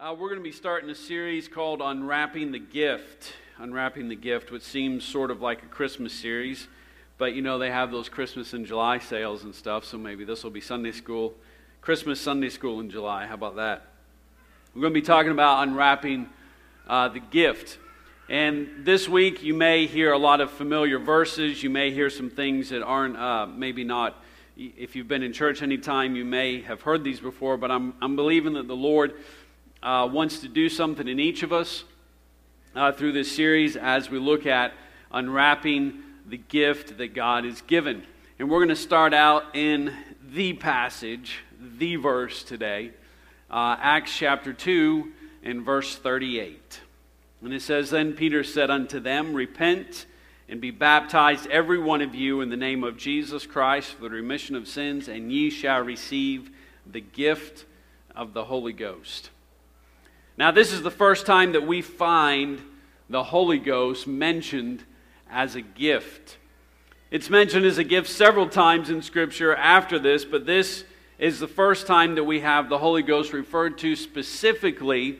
Uh, we're going to be starting a series called Unwrapping the Gift. Unwrapping the Gift, which seems sort of like a Christmas series, but you know, they have those Christmas and July sales and stuff, so maybe this will be Sunday school, Christmas Sunday school in July. How about that? We're going to be talking about unwrapping uh, the gift. And this week, you may hear a lot of familiar verses. You may hear some things that aren't uh, maybe not. If you've been in church any time, you may have heard these before, but I'm, I'm believing that the Lord uh, wants to do something in each of us uh, through this series as we look at unwrapping the gift that God has given. And we're going to start out in the passage, the verse today, uh, Acts chapter 2 and verse 38. And it says, Then Peter said unto them, Repent and be baptized, every one of you, in the name of Jesus Christ for the remission of sins, and ye shall receive the gift of the Holy Ghost. Now, this is the first time that we find the Holy Ghost mentioned as a gift. It's mentioned as a gift several times in Scripture after this, but this is the first time that we have the Holy Ghost referred to specifically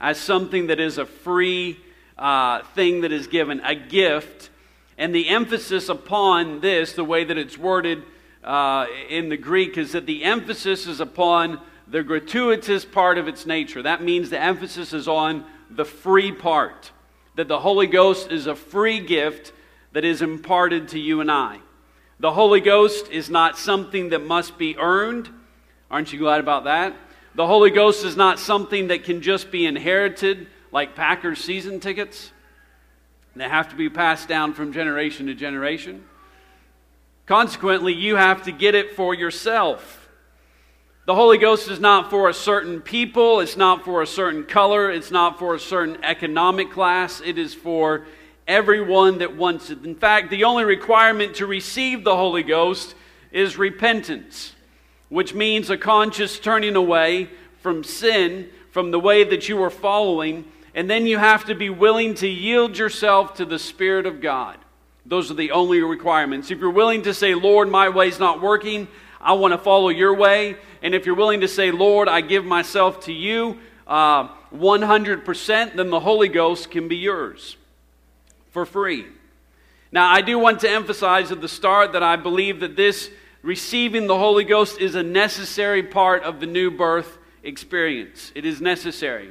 as something that is a free uh, thing that is given, a gift. And the emphasis upon this, the way that it's worded uh, in the Greek, is that the emphasis is upon the gratuitous part of its nature. That means the emphasis is on the free part, that the Holy Ghost is a free gift that is imparted to you and I. The Holy Ghost is not something that must be earned. Aren't you glad about that? The Holy Ghost is not something that can just be inherited like Packers season tickets. They have to be passed down from generation to generation. Consequently, you have to get it for yourself. The Holy Ghost is not for a certain people, it's not for a certain color, it's not for a certain economic class, it is for everyone that wants it. In fact, the only requirement to receive the Holy Ghost is repentance, which means a conscious turning away from sin, from the way that you are following, and then you have to be willing to yield yourself to the Spirit of God. Those are the only requirements. If you're willing to say, Lord, my way's not working, I want to follow your way. And if you're willing to say, Lord, I give myself to you uh, 100%, then the Holy Ghost can be yours for free. Now, I do want to emphasize at the start that I believe that this receiving the Holy Ghost is a necessary part of the new birth experience. It is necessary.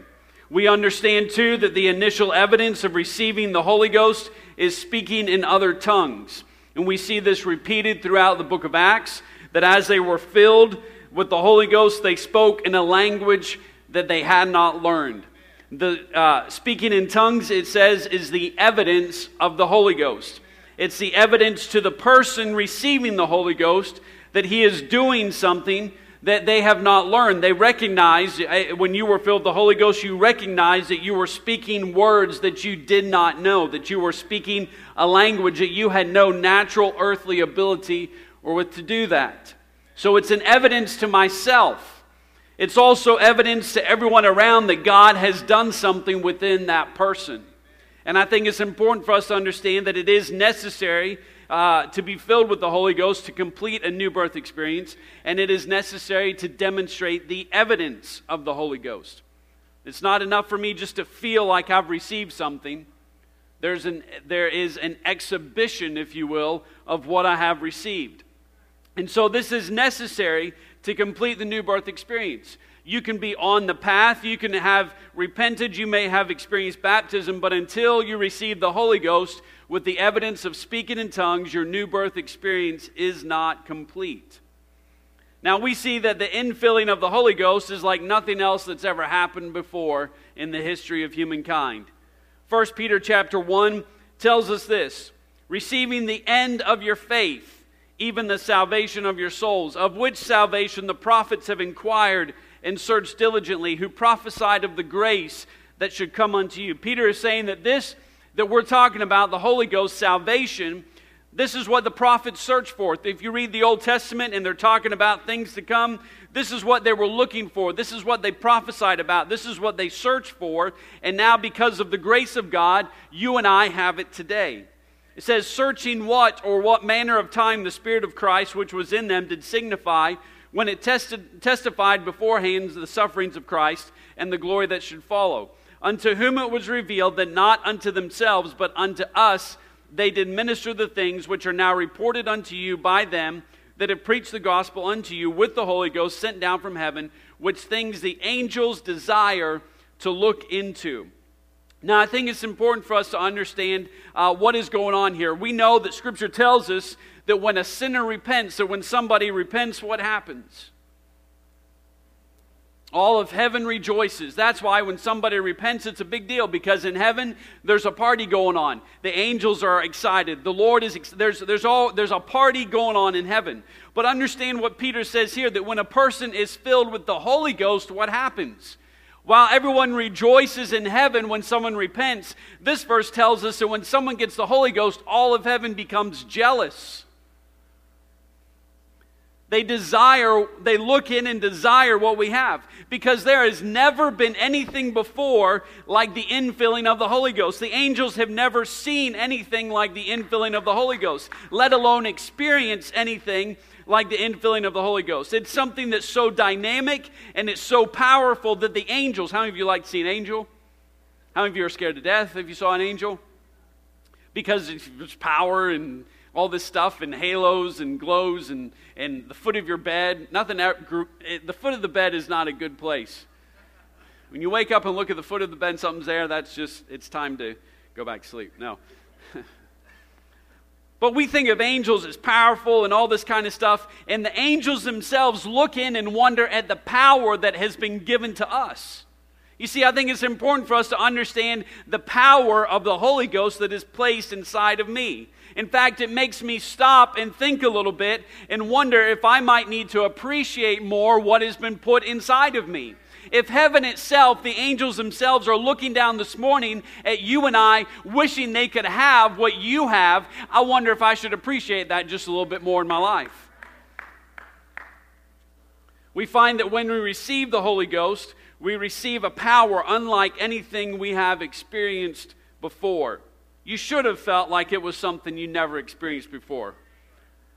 We understand too that the initial evidence of receiving the Holy Ghost is speaking in other tongues. And we see this repeated throughout the book of Acts that as they were filled with the Holy Ghost, they spoke in a language that they had not learned. The uh, speaking in tongues, it says, is the evidence of the Holy Ghost. It's the evidence to the person receiving the Holy Ghost that he is doing something that they have not learned. They recognize, uh, when you were filled with the Holy Ghost, you recognize that you were speaking words that you did not know, that you were speaking a language that you had no natural earthly ability or with to do that. So it's an evidence to myself. It's also evidence to everyone around that God has done something within that person. And I think it's important for us to understand that it is necessary uh, to be filled with the Holy Ghost to complete a new birth experience, and it is necessary to demonstrate the evidence of the Holy Ghost. It's not enough for me just to feel like I've received something. There's an, there is an exhibition, if you will, of what I have received. And so this is necessary to complete the new birth experience. You can be on the path, you can have repented, you may have experienced baptism, but until you receive the Holy Ghost with the evidence of speaking in tongues, your new birth experience is not complete. Now we see that the infilling of the Holy Ghost is like nothing else that's ever happened before in the history of humankind. 1 Peter chapter 1 tells us this, receiving the end of your faith even the salvation of your souls, of which salvation the prophets have inquired and searched diligently, who prophesied of the grace that should come unto you. Peter is saying that this that we're talking about, the Holy Ghost salvation, this is what the prophets searched for. If you read the Old Testament and they're talking about things to come, this is what they were looking for. This is what they prophesied about. This is what they searched for. And now, because of the grace of God, you and I have it today. It says, searching what or what manner of time the Spirit of Christ which was in them did signify when it tested, testified beforehand the sufferings of Christ and the glory that should follow. Unto whom it was revealed that not unto themselves, but unto us they did minister the things which are now reported unto you by them that have preached the gospel unto you with the Holy Ghost sent down from heaven, which things the angels desire to look into. Now, I think it's important for us to understand uh, what is going on here. We know that Scripture tells us that when a sinner repents, or when somebody repents, what happens? All of heaven rejoices. That's why when somebody repents, it's a big deal because in heaven there's a party going on. The angels are excited. The Lord is there's there's all there's a party going on in heaven. But understand what Peter says here that when a person is filled with the Holy Ghost, what happens? While everyone rejoices in heaven when someone repents, this verse tells us that when someone gets the Holy Ghost, all of heaven becomes jealous. They desire, they look in and desire what we have because there has never been anything before like the infilling of the Holy Ghost. The angels have never seen anything like the infilling of the Holy Ghost, let alone experience anything like the infilling of the Holy Ghost. It's something that's so dynamic and it's so powerful that the angels, how many of you like to see an angel? How many of you are scared to death if you saw an angel? Because it's power and all this stuff and halos and glows and, and the foot of your bed. Nothing, eh, the foot of the bed is not a good place. When you wake up and look at the foot of the bed, something's there, that's just, it's time to go back to sleep. No. But we think of angels as powerful and all this kind of stuff, and the angels themselves look in and wonder at the power that has been given to us. You see, I think it's important for us to understand the power of the Holy Ghost that is placed inside of me. In fact, it makes me stop and think a little bit and wonder if I might need to appreciate more what has been put inside of me. If heaven itself, the angels themselves, are looking down this morning at you and I, wishing they could have what you have, I wonder if I should appreciate that just a little bit more in my life. We find that when we receive the Holy Ghost, we receive a power unlike anything we have experienced before. You should have felt like it was something you never experienced before.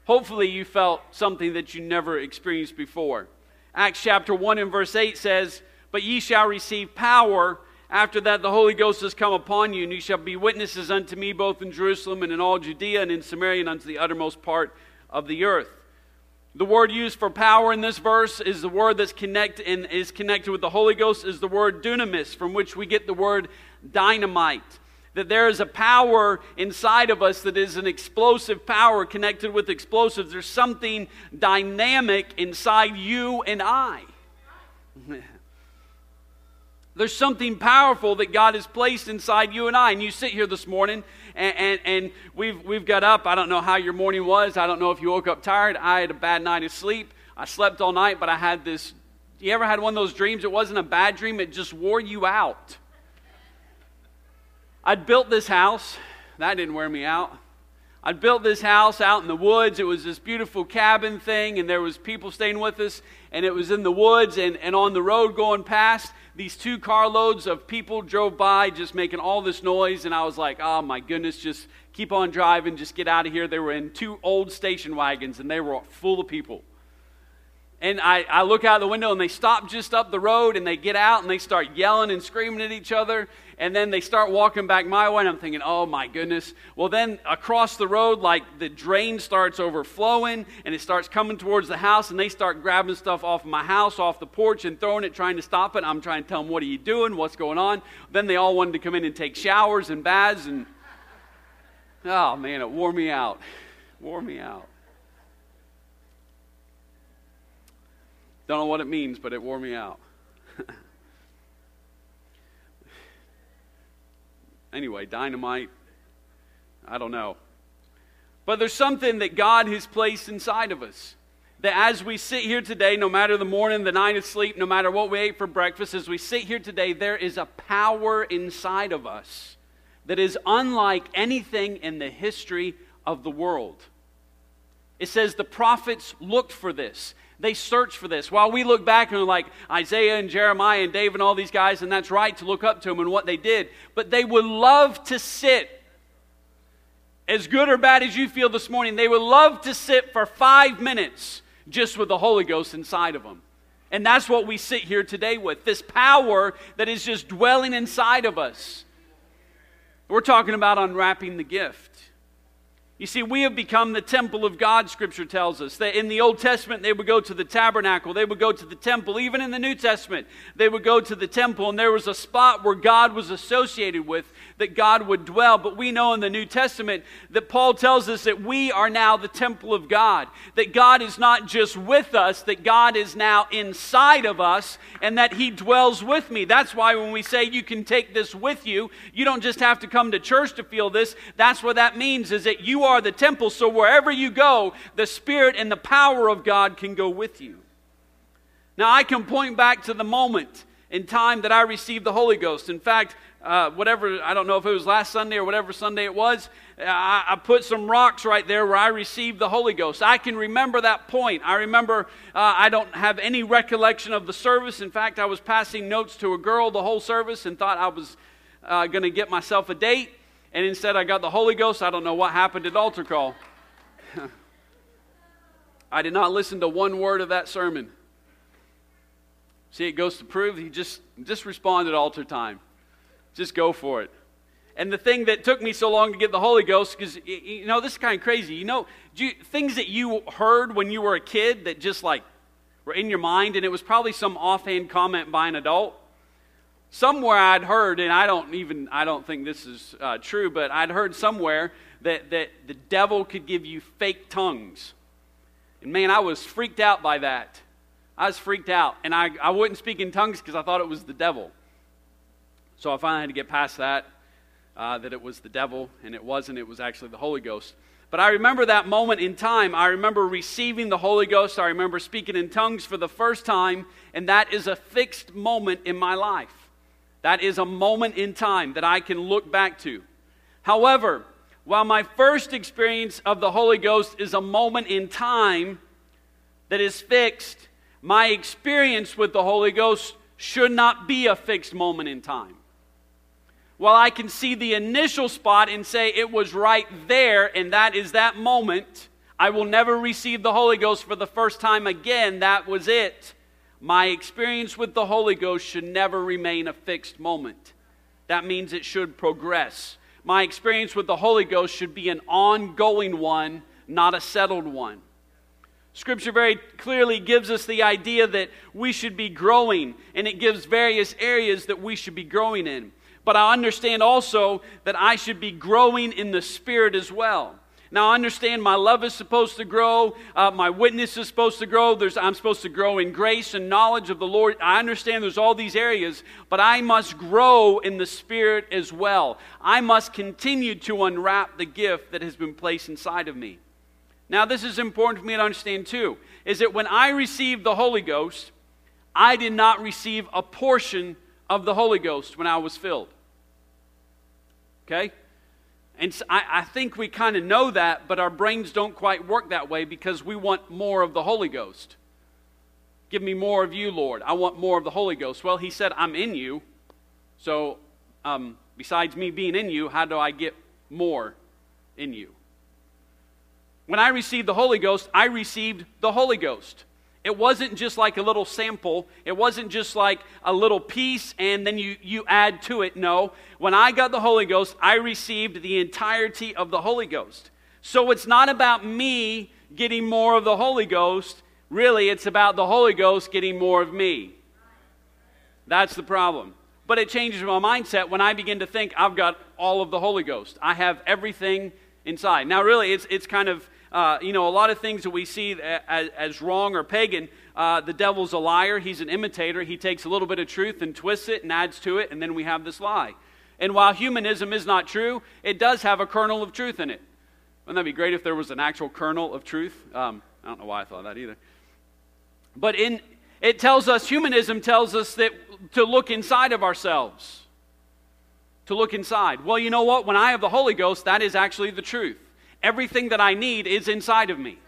Hopefully, you felt something that you never experienced before. Acts chapter 1 and verse 8 says, But ye shall receive power. After that, the Holy Ghost has come upon you, and ye shall be witnesses unto me both in Jerusalem and in all Judea and in Samaria and unto the uttermost part of the earth. The word used for power in this verse is the word that's connect and is connected with the Holy Ghost is the word dunamis, from which we get the word dynamite that there is a power inside of us that is an explosive power connected with explosives. There's something dynamic inside you and I. There's something powerful that God has placed inside you and I. And you sit here this morning and, and, and, we've, we've got up. I don't know how your morning was. I don't know if you woke up tired. I had a bad night of sleep. I slept all night, but I had this. You ever had one of those dreams? It wasn't a bad dream, it just wore you out. I'd built this house. That didn't wear me out. I'd built this house out in the woods. It was this beautiful cabin thing, and there was people staying with us, and it was in the woods, and, and on the road going past, these two carloads of people drove by just making all this noise, and I was like, oh my goodness, just keep on driving, just get out of here. They were in two old station wagons, and they were full of people. And I, I look out the window and they stop just up the road and they get out and they start yelling and screaming at each other. And then they start walking back my way and I'm thinking, oh my goodness. Well, then across the road, like the drain starts overflowing and it starts coming towards the house and they start grabbing stuff off my house, off the porch and throwing it, trying to stop it. I'm trying to tell them, what are you doing? What's going on? Then they all wanted to come in and take showers and baths and, oh man, it wore me out. Wore me out. Don't know what it means, but it wore me out. anyway, dynamite, I don't know. But there's something that God has placed inside of us. That as we sit here today, no matter the morning, the night of sleep, no matter what we ate for breakfast, as we sit here today, there is a power inside of us that is unlike anything in the history of the world. It says the prophets looked for this. They search for this. While we look back and like Isaiah and Jeremiah and David and all these guys, and that's right to look up to them and what they did, but they would love to sit, as good or bad as you feel this morning, they would love to sit for five minutes just with the Holy Ghost inside of them. And that's what we sit here today with this power that is just dwelling inside of us. We're talking about unwrapping the gift. You see, we have become the temple of God, Scripture tells us. That in the Old Testament, they would go to the tabernacle, they would go to the temple. Even in the New Testament, they would go to the temple, and there was a spot where God was associated with that God would dwell. But we know in the New Testament that Paul tells us that we are now the temple of God, that God is not just with us, that God is now inside of us, and that He dwells with me. That's why when we say you can take this with you, you don't just have to come to church to feel this. That's what that means, is that you are the temple, so wherever you go, the Spirit and the power of God can go with you. Now, I can point back to the moment in time that I received the Holy Ghost. In fact, uh, whatever, I don't know if it was last Sunday or whatever Sunday it was, I, I, put some rocks right there where I received the Holy Ghost. I can remember that point. I remember uh, I don't have any recollection of the service. In fact, I was passing notes to a girl the whole service and thought I was uh, going to get myself a date. And instead, I got the Holy Ghost. I don't know what happened at altar call. I did not listen to one word of that sermon. See, it goes to prove he just, just responded altar time. Just go for it. And the thing that took me so long to get the Holy Ghost, because, you know, this is kind of crazy. You know, you, things that you heard when you were a kid that just like were in your mind, and it was probably some offhand comment by an adult. Somewhere I'd heard, and I don't even, I don't think this is uh, true, but I'd heard somewhere that, that the devil could give you fake tongues. And man, I was freaked out by that. I was freaked out. And I, I wouldn't speak in tongues because I thought it was the devil. So I finally had to get past that, uh, that it was the devil, and it wasn't. It was actually the Holy Ghost. But I remember that moment in time. I remember receiving the Holy Ghost. I remember speaking in tongues for the first time, and that is a fixed moment in my life. That is a moment in time that I can look back to. However, while my first experience of the Holy Ghost is a moment in time that is fixed, my experience with the Holy Ghost should not be a fixed moment in time. While I can see the initial spot and say it was right there, and that is that moment, I will never receive the Holy Ghost for the first time again. That was it. My experience with the Holy Ghost should never remain a fixed moment. That means it should progress. My experience with the Holy Ghost should be an ongoing one, not a settled one. Scripture very clearly gives us the idea that we should be growing, and it gives various areas that we should be growing in. But I understand also that I should be growing in the Spirit as well. Now, I understand my love is supposed to grow, uh, my witness is supposed to grow, there's, I'm supposed to grow in grace and knowledge of the Lord. I understand there's all these areas, but I must grow in the Spirit as well. I must continue to unwrap the gift that has been placed inside of me. Now, this is important for me to understand too, is that when I received the Holy Ghost, I did not receive a portion of the Holy Ghost when I was filled. Okay? And so I, I think we kind of know that, but our brains don't quite work that way because we want more of the Holy Ghost. Give me more of you, Lord. I want more of the Holy Ghost. Well, he said, I'm in you. So, um, besides me being in you, how do I get more in you? When I received the Holy Ghost, I received the Holy Ghost. It wasn't just like a little sample. It wasn't just like a little piece and then you, you add to it. No. When I got the Holy Ghost, I received the entirety of the Holy Ghost. So it's not about me getting more of the Holy Ghost. Really, it's about the Holy Ghost getting more of me. That's the problem. But it changes my mindset when I begin to think I've got all of the Holy Ghost. I have everything inside. Now, really, it's, it's kind of uh, you know, a lot of things that we see as, as wrong or pagan, uh, the devil's a liar. He's an imitator. He takes a little bit of truth and twists it and adds to it, and then we have this lie. And while humanism is not true, it does have a kernel of truth in it. Wouldn't that be great if there was an actual kernel of truth? Um, I don't know why I thought that either. But in, it tells us, humanism tells us that to look inside of ourselves. To look inside. Well, you know what? When I have the Holy Ghost, that is actually the truth. Everything that I need is inside of me.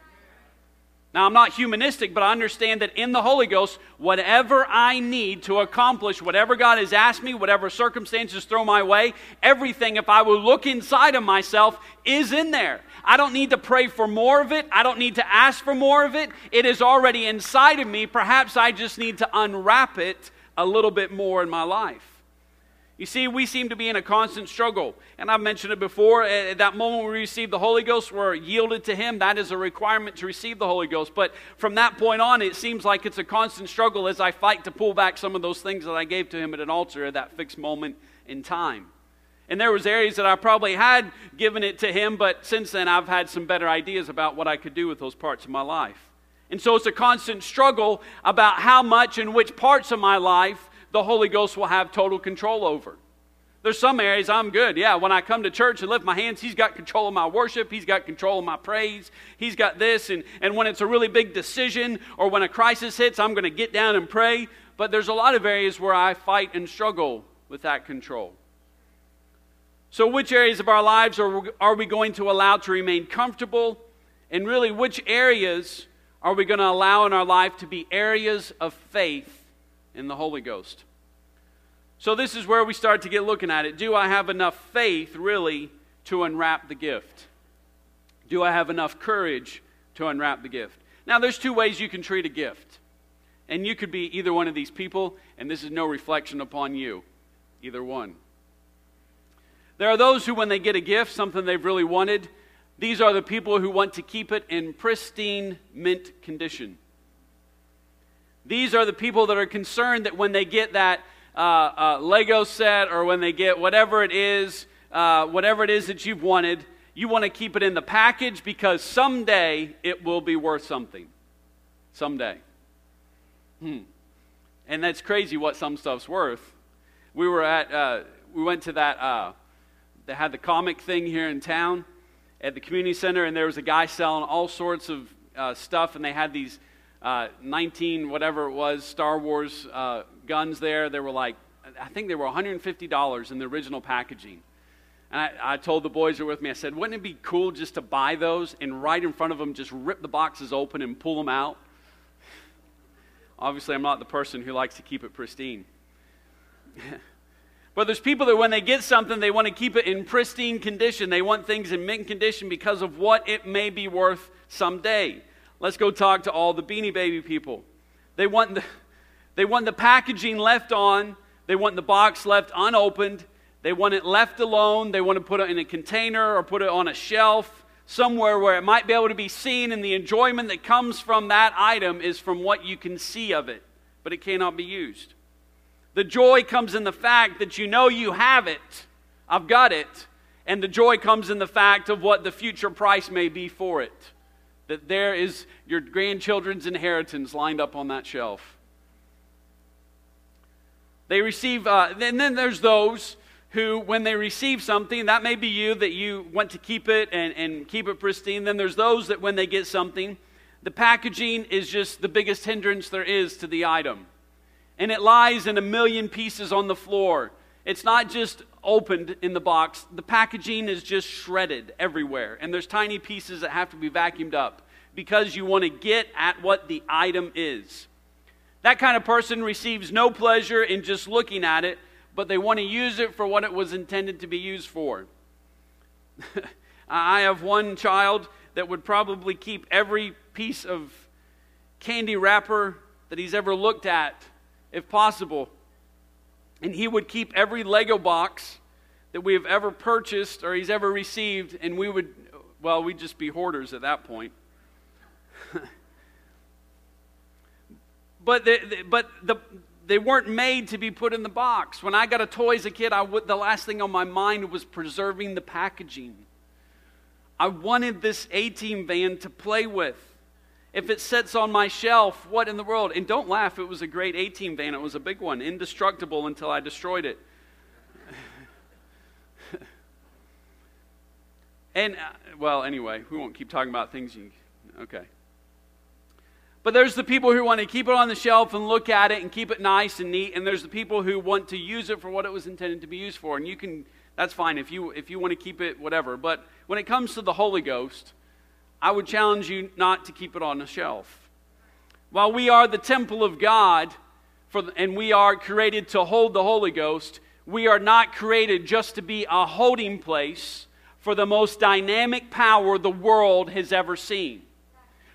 Now, I'm not humanistic, but I understand that in the Holy Ghost, whatever I need to accomplish, whatever God has asked me, whatever circumstances throw my way, everything, if I will look inside of myself, is in there. I don't need to pray for more of it. I don't need to ask for more of it. It is already inside of me. Perhaps I just need to unwrap it a little bit more in my life. You see, we seem to be in a constant struggle. And I've mentioned it before. At that moment we receive the Holy Ghost, we're yielded to Him. That is a requirement to receive the Holy Ghost. But from that point on, it seems like it's a constant struggle as I fight to pull back some of those things that I gave to Him at an altar at that fixed moment in time. And there was areas that I probably had given it to Him, but since then I've had some better ideas about what I could do with those parts of my life. And so it's a constant struggle about how much and which parts of my life the Holy Ghost will have total control over. There's some areas I'm good. Yeah, when I come to church and lift my hands, He's got control of my worship. He's got control of my praise. He's got this. And, and when it's a really big decision or when a crisis hits, I'm going to get down and pray. But there's a lot of areas where I fight and struggle with that control. So, which areas of our lives are, are we going to allow to remain comfortable? And really, which areas are we going to allow in our life to be areas of faith in the Holy Ghost. So, this is where we start to get looking at it. Do I have enough faith, really, to unwrap the gift? Do I have enough courage to unwrap the gift? Now, there's two ways you can treat a gift. And you could be either one of these people, and this is no reflection upon you. Either one. There are those who, when they get a gift, something they've really wanted, these are the people who want to keep it in pristine mint condition. These are the people that are concerned that when they get that uh, uh, Lego set or when they get whatever it is, uh, whatever it is that you've wanted, you want to keep it in the package because someday it will be worth something. Someday. Hmm. And that's crazy what some stuff's worth. We were at, uh, we went to that, uh, they had the comic thing here in town at the community center, and there was a guy selling all sorts of uh, stuff, and they had these uh, 19, whatever it was, Star Wars guns there. They were like, I think they were $150 in the original packaging. And I, I, told the boys who were with me, I said, wouldn't it be cool just to buy those and right in front of them just rip the boxes open and pull them out? Obviously, I'm not the person who likes to keep it pristine. but there's people that when they get something, they want to keep it in pristine condition. They want things in mint condition because of what it may be worth someday. Let's go talk to all the beanie baby people. They want the, they want the packaging left on, they want the box left unopened, they want it left alone, they want to put it in a container or put it on a shelf somewhere where it might be able to be seen, and the enjoyment that comes from that item is from what you can see of it, but it cannot be used. The joy comes in the fact that you know you have it, I've got it, and the joy comes in the fact of what the future price may be for it. That there is your grandchildren's inheritance lined up on that shelf. They receive, uh, and then there's those who, when they receive something, that may be you, that you want to keep it and, and keep it pristine. Then there's those that, when they get something, the packaging is just the biggest hindrance there is to the item. And it lies in a million pieces on the floor. It's not just opened in the box, the packaging is just shredded everywhere. And there's tiny pieces that have to be vacuumed up because you want to get at what the item is. That kind of person receives no pleasure in just looking at it, but they want to use it for what it was intended to be used for. I have one child that would probably keep every piece of candy wrapper that he's ever looked at, if possible, and he would keep every Lego box that we have ever purchased or he's ever received, and we would, well, we'd just be hoarders at that point. but the, but the, they weren't made to be put in the box. When I got a toy as a kid, I would, the last thing on my mind was preserving the packaging. I wanted this A team van to play with. If it sits on my shelf, what in the world? And don't laugh, it was a great A team van. It was a big one, indestructible until I destroyed it. and, uh, well, anyway, we won't keep talking about things you. Okay. But there's the people who want to keep it on the shelf and look at it and keep it nice and neat, and there's the people who want to use it for what it was intended to be used for. And you can, that's fine if you if you want to keep it, whatever. But when it comes to the Holy Ghost, I would challenge you not to keep it on the shelf. While we are the temple of God for, and we are created to hold the Holy Ghost, we are not created just to be a holding place for the most dynamic power the world has ever seen.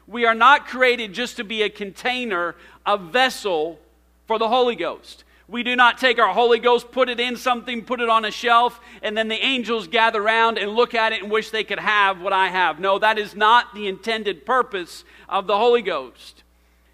We are not created just to be a container, a vessel for the Holy Ghost. We do not take our Holy Ghost, put it in something, put it on a shelf, and then the angels gather around and look at it and wish they could have what I have. No, that is not the intended purpose of the Holy Ghost.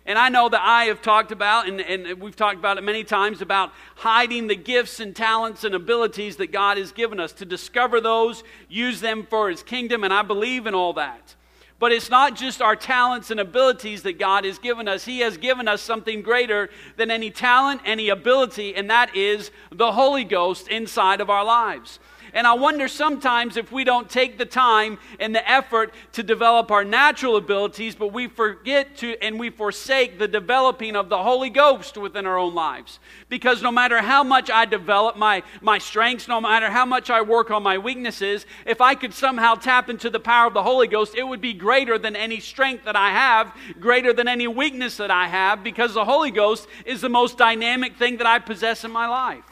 And I know that I have talked about, and, and we've talked about it many times, about hiding the gifts and talents and abilities that God has given us, to discover those, use them for His kingdom, and I believe in all that. But it's not just our talents and abilities that God has given us. He has given us something greater than any talent, any ability, and that is the Holy Ghost inside of our lives. And I wonder sometimes if we don't take the time and the effort to develop our natural abilities, but we forget to and we forsake the developing of the Holy Ghost within our own lives. Because no matter how much I develop my, my strengths, no matter how much I work on my weaknesses, if I could somehow tap into the power of the Holy Ghost, it would be greater than any strength that I have, greater than any weakness that I have, because the Holy Ghost is the most dynamic thing that I possess in my life.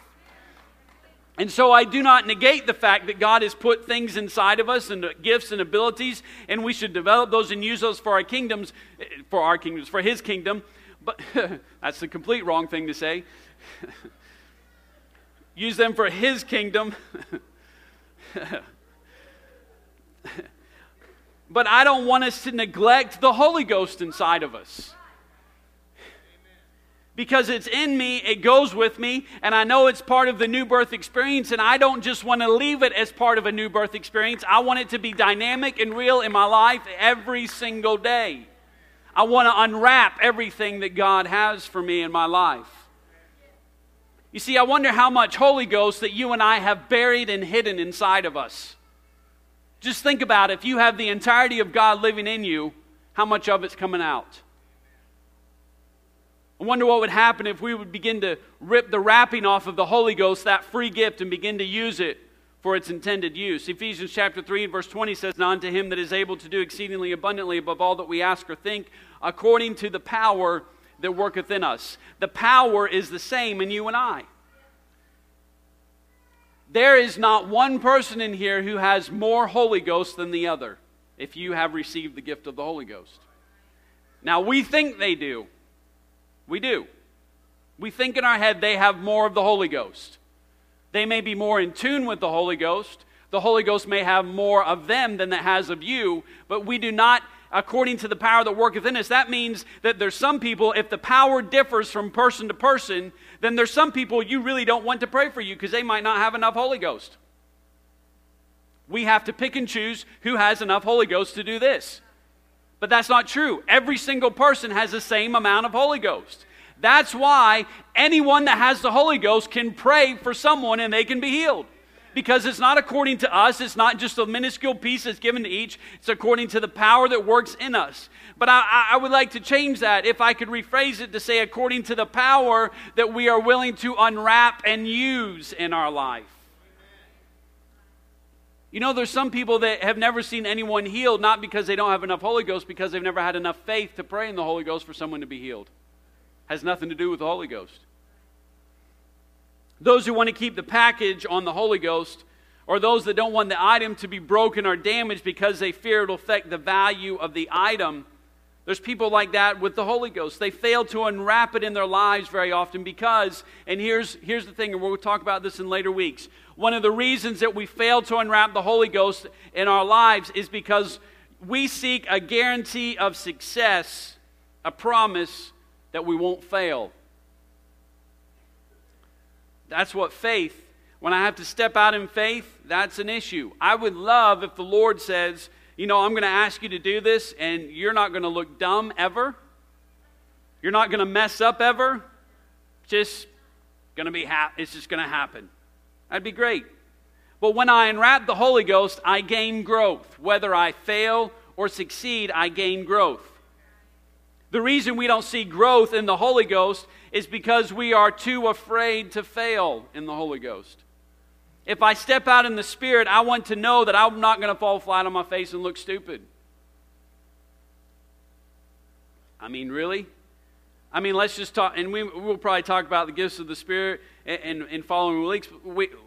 And so I do not negate the fact that God has put things inside of us and gifts and abilities, and we should develop those and use those for our kingdoms, eh, for our kingdoms, for His kingdom. But that's the complete wrong thing to say. use them for His kingdom. but I don't want us to neglect the Holy Ghost inside of us because it's in me, it goes with me, and I know it's part of the new birth experience, and I don't just want to leave it as part of a new birth experience. I want it to be dynamic and real in my life every single day. I want to unwrap everything that God has for me in my life. You see, I wonder how much Holy Ghost that you and I have buried and hidden inside of us. Just think about it. if you have the entirety of God living in you, how much of it's coming out? I wonder what would happen if we would begin to rip the wrapping off of the Holy Ghost, that free gift, and begin to use it for its intended use. Ephesians chapter 3 and verse 20 says, "Now unto him that is able to do exceedingly abundantly above all that we ask or think, according to the power that worketh in us. The power is the same in you and I. There is not one person in here who has more Holy Ghost than the other, if you have received the gift of the Holy Ghost. Now, we think they do. We do. We think in our head they have more of the Holy Ghost. They may be more in tune with the Holy Ghost. The Holy Ghost may have more of them than that has of you, but we do not according to the power that worketh in us. That means that there's some people, if the power differs from person to person, then there's some people you really don't want to pray for you because they might not have enough Holy Ghost. We have to pick and choose who has enough Holy Ghost to do this. But that's not true. Every single person has the same amount of Holy Ghost. That's why anyone that has the Holy Ghost can pray for someone and they can be healed. Because it's not according to us, it's not just a minuscule piece that's given to each, it's according to the power that works in us. But I, I would like to change that if I could rephrase it to say, according to the power that we are willing to unwrap and use in our life. You know, there's some people that have never seen anyone healed, not because they don't have enough Holy Ghost, because they've never had enough faith to pray in the Holy Ghost for someone to be healed. Has nothing to do with the Holy Ghost. Those who want to keep the package on the Holy Ghost, or those that don't want the item to be broken or damaged because they fear it'll affect the value of the item, there's people like that with the Holy Ghost. They fail to unwrap it in their lives very often because, and here's, here's the thing, and we'll talk about this in later weeks. One of the reasons that we fail to unwrap the Holy Ghost in our lives is because we seek a guarantee of success, a promise that we won't fail. That's what faith, when I have to step out in faith, that's an issue. I would love if the Lord says, you know, I'm going to ask you to do this, and you're not going to look dumb ever. You're not going to mess up ever. Just going to be ha- it's just going to happen. That'd be great. But when I unwrap the Holy Ghost, I gain growth. Whether I fail or succeed, I gain growth. The reason we don't see growth in the Holy Ghost is because we are too afraid to fail in the Holy Ghost. If I step out in the Spirit, I want to know that I'm not going to fall flat on my face and look stupid. I mean, really? I mean, let's just talk, and we, will probably talk about the gifts of the Spirit in, in, following weeks.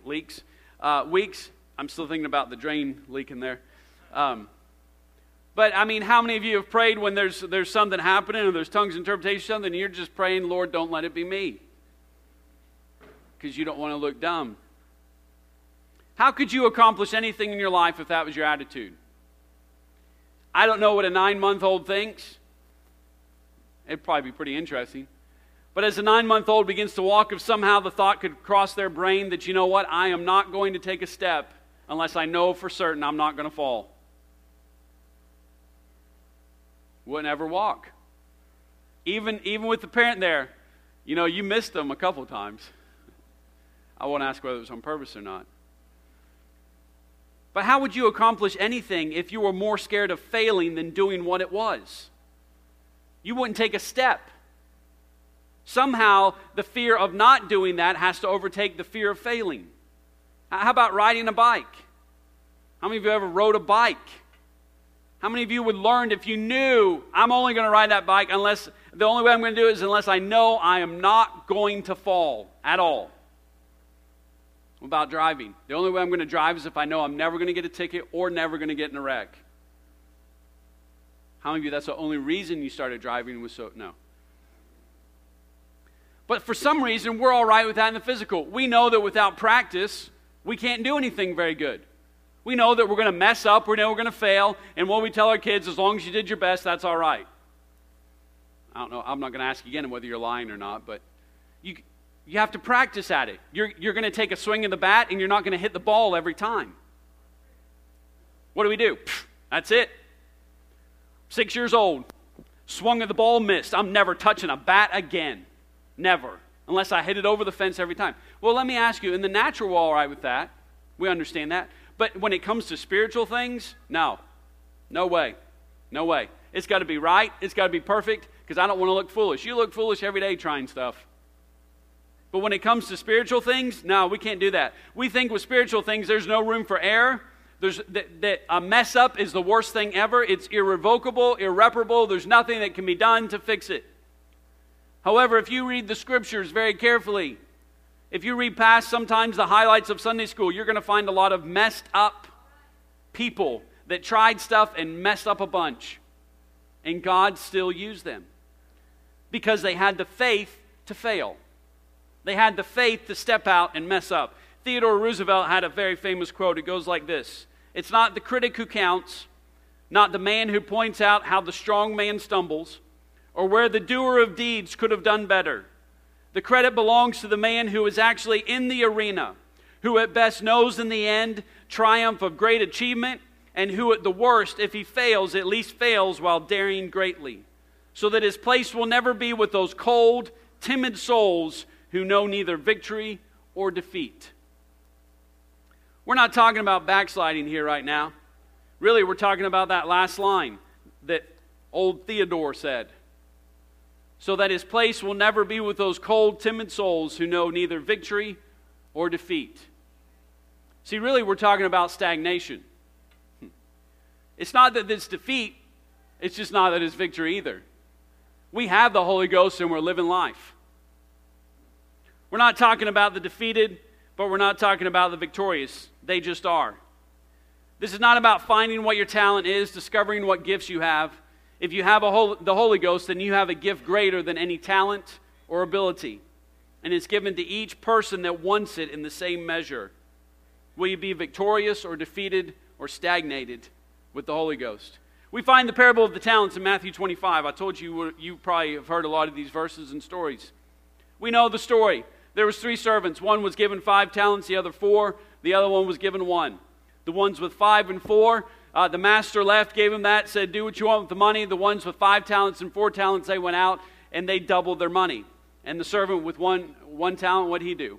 weeks, uh, weeks. I'm still thinking about the drain leaking there. Um, but I mean, how many of you have prayed when there's, there's something happening or there's tongues interpretation, something, and you're just praying, Lord, don't let it be me? Because you don't want to look dumb. How could you accomplish anything in your life if that was your attitude? I don't know what a nine month old thinks. It'd probably be pretty interesting. But as a nine month old begins to walk, if somehow the thought could cross their brain that, you know what, I am not going to take a step unless I know for certain I'm not going to fall. Wouldn't ever walk. Even, even with the parent there, you know, you missed them a couple times. I won't ask whether it was on purpose or not. But how would you accomplish anything if you were more scared of failing than doing what it was? You wouldn't take a step. Somehow, the fear of not doing that has to overtake the fear of failing. How about riding a bike? How many of you ever rode a bike? How many of you would learn if you knew I'm only going to ride that bike unless the only way I'm going to do it is unless I know I am not going to fall at all? About driving? The only way I'm going to drive is if I know I'm never going to get a ticket or never going to get in a wreck. How many of you that's the only reason you started driving was so no. But for some reason we're all right with that in the physical. We know that without practice, we can't do anything very good. We know that we're going to mess up, we know we're going to fail, and what we tell our kids, as long as you did your best, that's all right. I don't know, I'm not going to ask again whether you're lying or not, but you, you have to practice at it. You're, you're going to take a swing of the bat and you're not going to hit the ball every time. What do we do? That's it. Six years old, swung at the ball, missed. I'm never touching a bat again. Never. Unless I hit it over the fence every time. Well, let me ask you in the natural, all right with that. We understand that. But when it comes to spiritual things, no. No way. No way. It's got to be right. It's got to be perfect because I don't want to look foolish. You look foolish every day trying stuff. But when it comes to spiritual things, no, we can't do that. We think with spiritual things, there's no room for error. There's, that, that a mess up is the worst thing ever. It's irrevocable, irreparable. There's nothing that can be done to fix it. However, if you read the scriptures very carefully, if you read past sometimes the highlights of Sunday school, you're going to find a lot of messed up people that tried stuff and messed up a bunch. And God still used them because they had the faith to fail. They had the faith to step out and mess up. Theodore Roosevelt had a very famous quote. It goes like this It's not the critic who counts, not the man who points out how the strong man stumbles, or where the doer of deeds could have done better. The credit belongs to the man who is actually in the arena, who at best knows in the end triumph of great achievement, and who at the worst, if he fails, at least fails while daring greatly. So that his place will never be with those cold, timid souls who know neither victory or defeat. We're not talking about backsliding here right now. Really, we're talking about that last line that old Theodore said. So that his place will never be with those cold, timid souls who know neither victory or defeat. See, really, we're talking about stagnation. Hmm. It's not that it's defeat, it's just not that it's victory either. We have the Holy Ghost and we're living life. We're not talking about the defeated, but we're not talking about the victorious. They just are. This is not about finding what your talent is, discovering what gifts you have. If you have whole, the Holy Ghost, then you have a gift greater than any talent or ability. And it's given to each person that wants it in the same measure. Will you be victorious or defeated or stagnated with the Holy Ghost? We find the parable of the talents in Matthew 25. I told you you probably have heard a lot of these verses and stories. We know the story. There was three servants. One was given five talents, the other four. The other one was given one. The ones with five and four, uh, the master left, gave him that, said, Do what you want with the money. The ones with five talents and four talents, they went out and they doubled their money. And the servant with one, one talent, what did he do?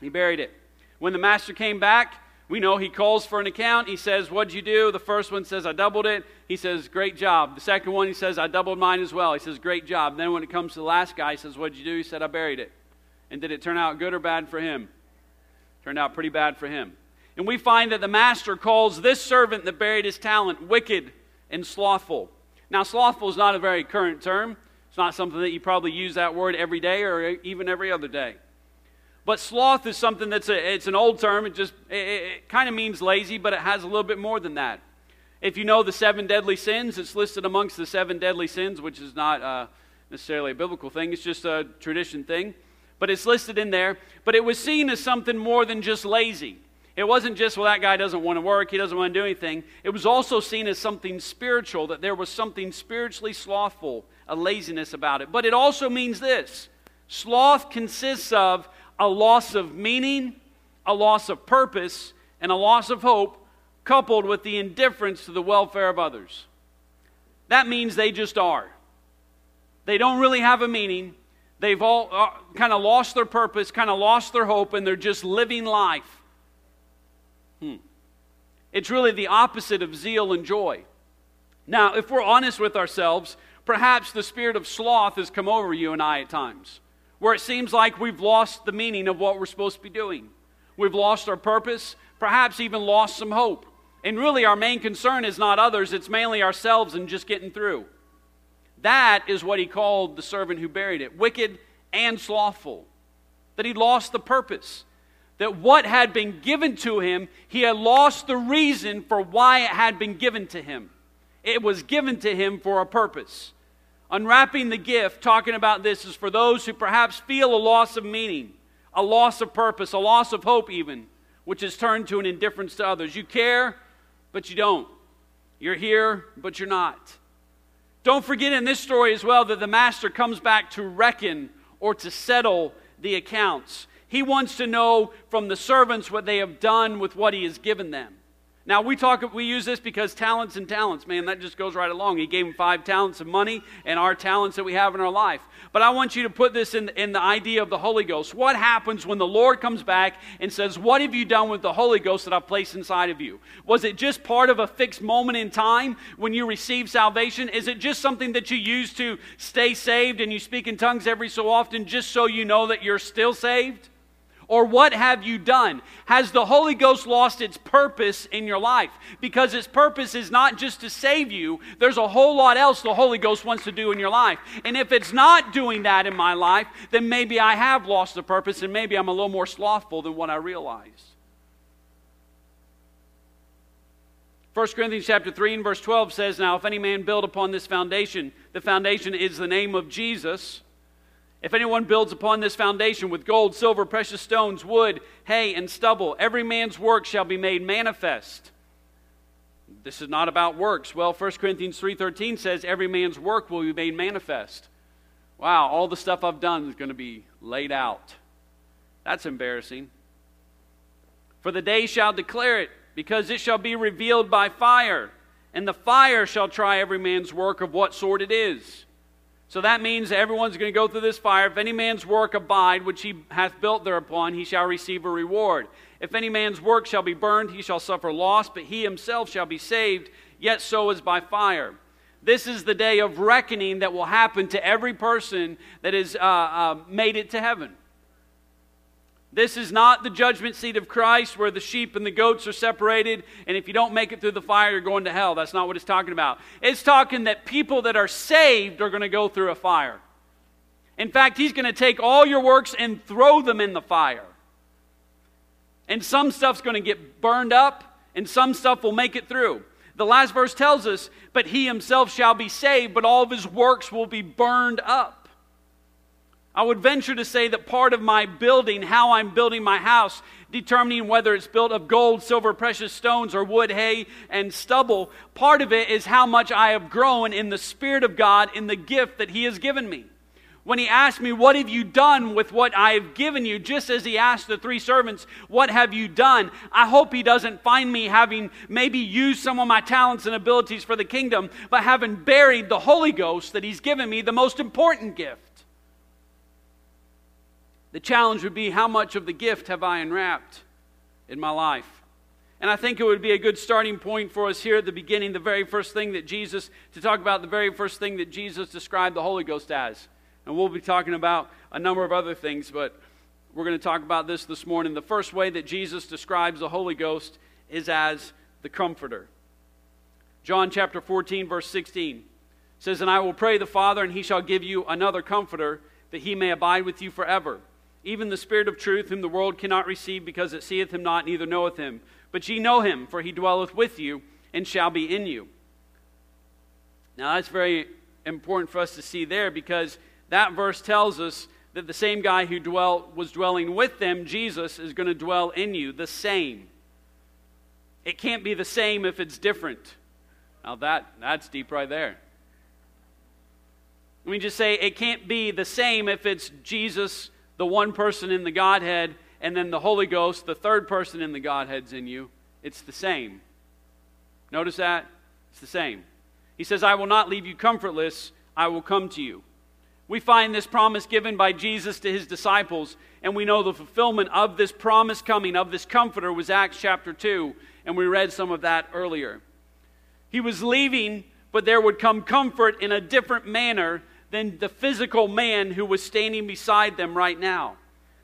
He buried it. When the master came back, we know he calls for an account. He says, What'd you do? The first one says, I doubled it. He says, Great job. The second one, he says, I doubled mine as well. He says, Great job. Then when it comes to the last guy, he says, What'd you do? He said, I buried it. And did it turn out good or bad for him? Turned out pretty bad for him. And we find that the master calls this servant that buried his talent wicked and slothful. Now, slothful is not a very current term. It's not something that you probably use that word every day or even every other day. But sloth is something that's a, it's an old term. It just it, it kind of means lazy, but it has a little bit more than that. If you know the seven deadly sins, it's listed amongst the seven deadly sins, which is not uh, necessarily a biblical thing. It's just a tradition thing, but it's listed in there. But it was seen as something more than just lazy. It wasn't just, well, that guy doesn't want to work, he doesn't want to do anything. It was also seen as something spiritual, that there was something spiritually slothful, a laziness about it. But it also means this sloth consists of a loss of meaning, a loss of purpose, and a loss of hope, coupled with the indifference to the welfare of others. That means they just are. They don't really have a meaning. They've all uh, kind of lost their purpose, kind of lost their hope, and they're just living life. Hmm. It's really the opposite of zeal and joy. Now, if we're honest with ourselves, perhaps the spirit of sloth has come over you and I at times where it seems like we've lost the meaning of what we're supposed to be doing. We've lost our purpose, perhaps even lost some hope. And really, our main concern is not others, it's mainly ourselves and just getting through. That is what he called the servant who buried it wicked and slothful. That he lost the purpose. That what had been given to him, he had lost the reason for why it had been given to him. It was given to him for a purpose. Unwrapping the gift, talking about this, is for those who perhaps feel a loss of meaning, a loss of purpose, a loss of hope, even, which has turned to an indifference to others. You care, but you don't. You're here, but you're not. Don't forget in this story as well that the master comes back to reckon or to settle the accounts. He wants to know from the servants what they have done with what he has given them. Now we talk we use this because talents and talents, man, that just goes right along. He gave him five talents of money and our talents that we have in our life. But I want you to put this in, in the idea of the Holy Ghost. What happens when the Lord comes back and says, What have you done with the Holy Ghost that I've placed inside of you? Was it just part of a fixed moment in time when you receive salvation? Is it just something that you use to stay saved and you speak in tongues every so often just so you know that you're still saved? Or what have you done? Has the Holy Ghost lost its purpose in your life? Because its purpose is not just to save you, there's a whole lot else the Holy Ghost wants to do in your life. And if it's not doing that in my life, then maybe I have lost the purpose and maybe I'm a little more slothful than what I realize. 1 Corinthians chapter 3 and verse 12 says, Now if any man build upon this foundation, the foundation is the name of Jesus if anyone builds upon this foundation with gold, silver, precious stones, wood, hay, and stubble, every man's work shall be made manifest. This is not about works. Well, 1 Corinthians 3:13 says every man's work will be made manifest. Wow, all the stuff I've done is going to be laid out. That's embarrassing. For the day shall declare it, because it shall be revealed by fire, and the fire shall try every man's work of what sort it is. So that means everyone's going to go through this fire. If any man's work abide, which he hath built thereupon, he shall receive a reward. If any man's work shall be burned, he shall suffer loss, but he himself shall be saved, yet so is by fire. This is the day of reckoning that will happen to every person that has uh, uh, made it to heaven. This is not the judgment seat of Christ where the sheep and the goats are separated, and if you don't make it through the fire, you're going to hell. That's not what it's talking about. It's talking that people that are saved are going to go through a fire. In fact, He's going to take all your works and throw them in the fire. And some stuff's going to get burned up, and some stuff will make it through. The last verse tells us, But He Himself shall be saved, but all of His works will be burned up. I would venture to say that part of my building, how I'm building my house, determining whether it's built of gold, silver, precious stones, or wood, hay, and stubble, part of it is how much I have grown in the Spirit of God, in the gift that He has given me. When He asked me, What have you done with what I have given you? just as He asked the three servants, What have you done? I hope He doesn't find me having maybe used some of my talents and abilities for the kingdom, but having buried the Holy Ghost that He's given me, the most important gift. The challenge would be how much of the gift have I enwrapped in my life? And I think it would be a good starting point for us here at the beginning, the very first thing that Jesus, to talk about the very first thing that Jesus described the Holy Ghost as. And we'll be talking about a number of other things, but we're going to talk about this this morning. The first way that Jesus describes the Holy Ghost is as the Comforter. John chapter 14, verse 16. says, And I will pray the Father, and he shall give you another comforter, that he may abide with you forever. Even the Spirit of truth, whom the world cannot receive, because it seeth him not, neither knoweth him. But ye know him, for he dwelleth with you, and shall be in you. Now that's very important for us to see there, because that verse tells us that the same guy who dwelt, was dwelling with them, Jesus, is going to dwell in you. The same. It can't be the same if it's different. Now that that's deep right there. Let me just say it can't be the same if it's Jesus, the one person in the Godhead, and then the Holy Ghost, the third person in the Godhead's in you. It's the same. Notice that? It's the same. He says, I will not leave you comfortless, I will come to you. We find this promise given by Jesus to his disciples, and we know the fulfillment of this promise coming, of this comforter, was Acts chapter 2, and we read some of that earlier. He was leaving, but there would come comfort in a different manner than the physical man who was standing beside them right now.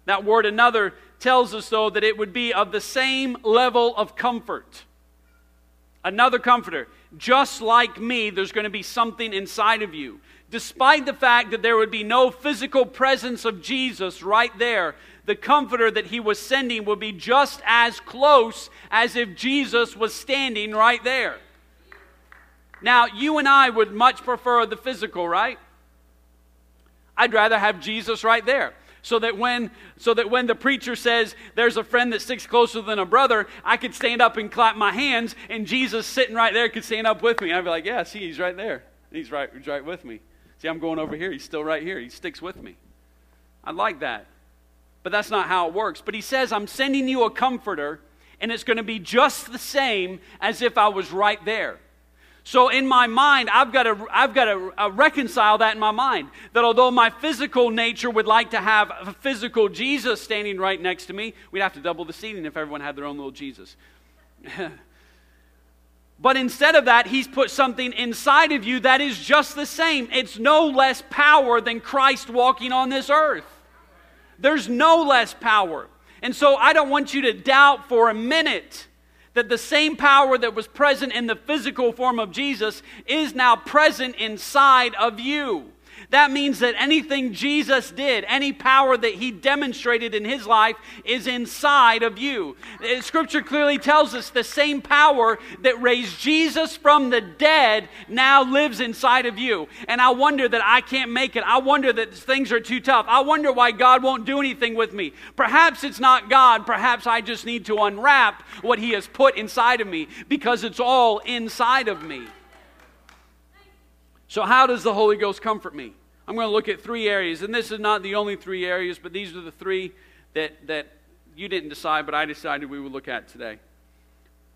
That word another tells us, though, that it would be of the same level of comfort. Another comforter. Just like me, there's going to be something inside of you. Despite the fact that there would be no physical presence of Jesus right there, the comforter that he was sending would be just as close as if Jesus was standing right there. Now, you and I would much prefer the physical, right? I'd rather have Jesus right there. So that when so that when the preacher says there's a friend that sticks closer than a brother, I could stand up and clap my hands, and Jesus sitting right there could stand up with me. I'd be like, Yeah, see, he's right there. He's right, he's right with me. See, I'm going over here. He's still right here. He sticks with me. I like that. But that's not how it works. But he says, I'm sending you a comforter, and it's going to be just the same as if I was right there. So in my mind, I've got to, I've got to uh, reconcile that in my mind. That although my physical nature would like to have a physical Jesus standing right next to me, we'd have to double the seating if everyone had their own little Jesus. but instead of that, he's put something inside of you that is just the same. It's no less power than Christ walking on this earth. There's no less power. And so I don't want you to doubt for a minute that the same power that was present in the physical form of Jesus is now present inside of you. That means that anything Jesus did, any power that he demonstrated in his life, is inside of you. Uh, scripture clearly tells us the same power that raised Jesus from the dead now lives inside of you. And I wonder that I can't make it. I wonder that things are too tough. I wonder why God won't do anything with me. Perhaps it's not God. Perhaps I just need to unwrap what he has put inside of me because it's all inside of me. So, how does the Holy Ghost comfort me? I'm going to look at three areas, and this is not the only three areas, but these are the three that, that you didn't decide, but I decided we would look at today.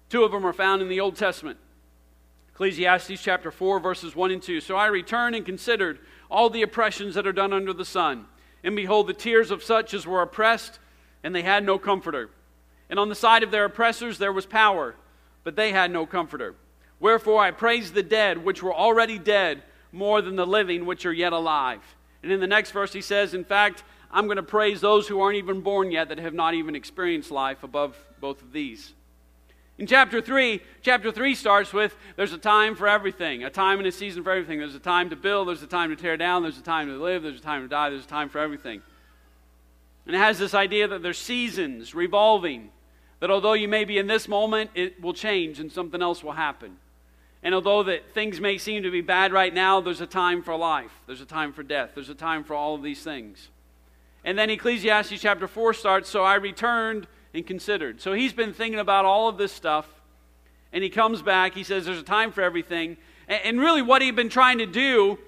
Two of them are found in the Old Testament. Ecclesiastes chapter 4, verses 1 and 2. So I returned and considered all the oppressions that are done under the sun. And behold, the tears of such as were oppressed, and they had no comforter. And on the side of their oppressors there was power, but they had no comforter. Wherefore I praise the dead, which were already dead more than the living which are yet alive. And in the next verse, he says, In fact, I'm going to praise those who aren't even born yet that have not even experienced life above both of these. In chapter 3, chapter 3 starts with there's a time for everything, a time and a season for everything. There's a time to build, there's a time to tear down, there's a time to live, there's a time to die, there's a time for everything. And it has this idea that there's seasons revolving, that although you may be in this moment, it will change and something else will happen. And although that things may seem to be bad right now, there's a time for life. There's a time for death. There's a time for all of these things. And then Ecclesiastes chapter 4 starts, so I returned and considered. So he's been thinking about all of this stuff. And he comes back. He says there's a time for everything. And really, what he'd been trying to do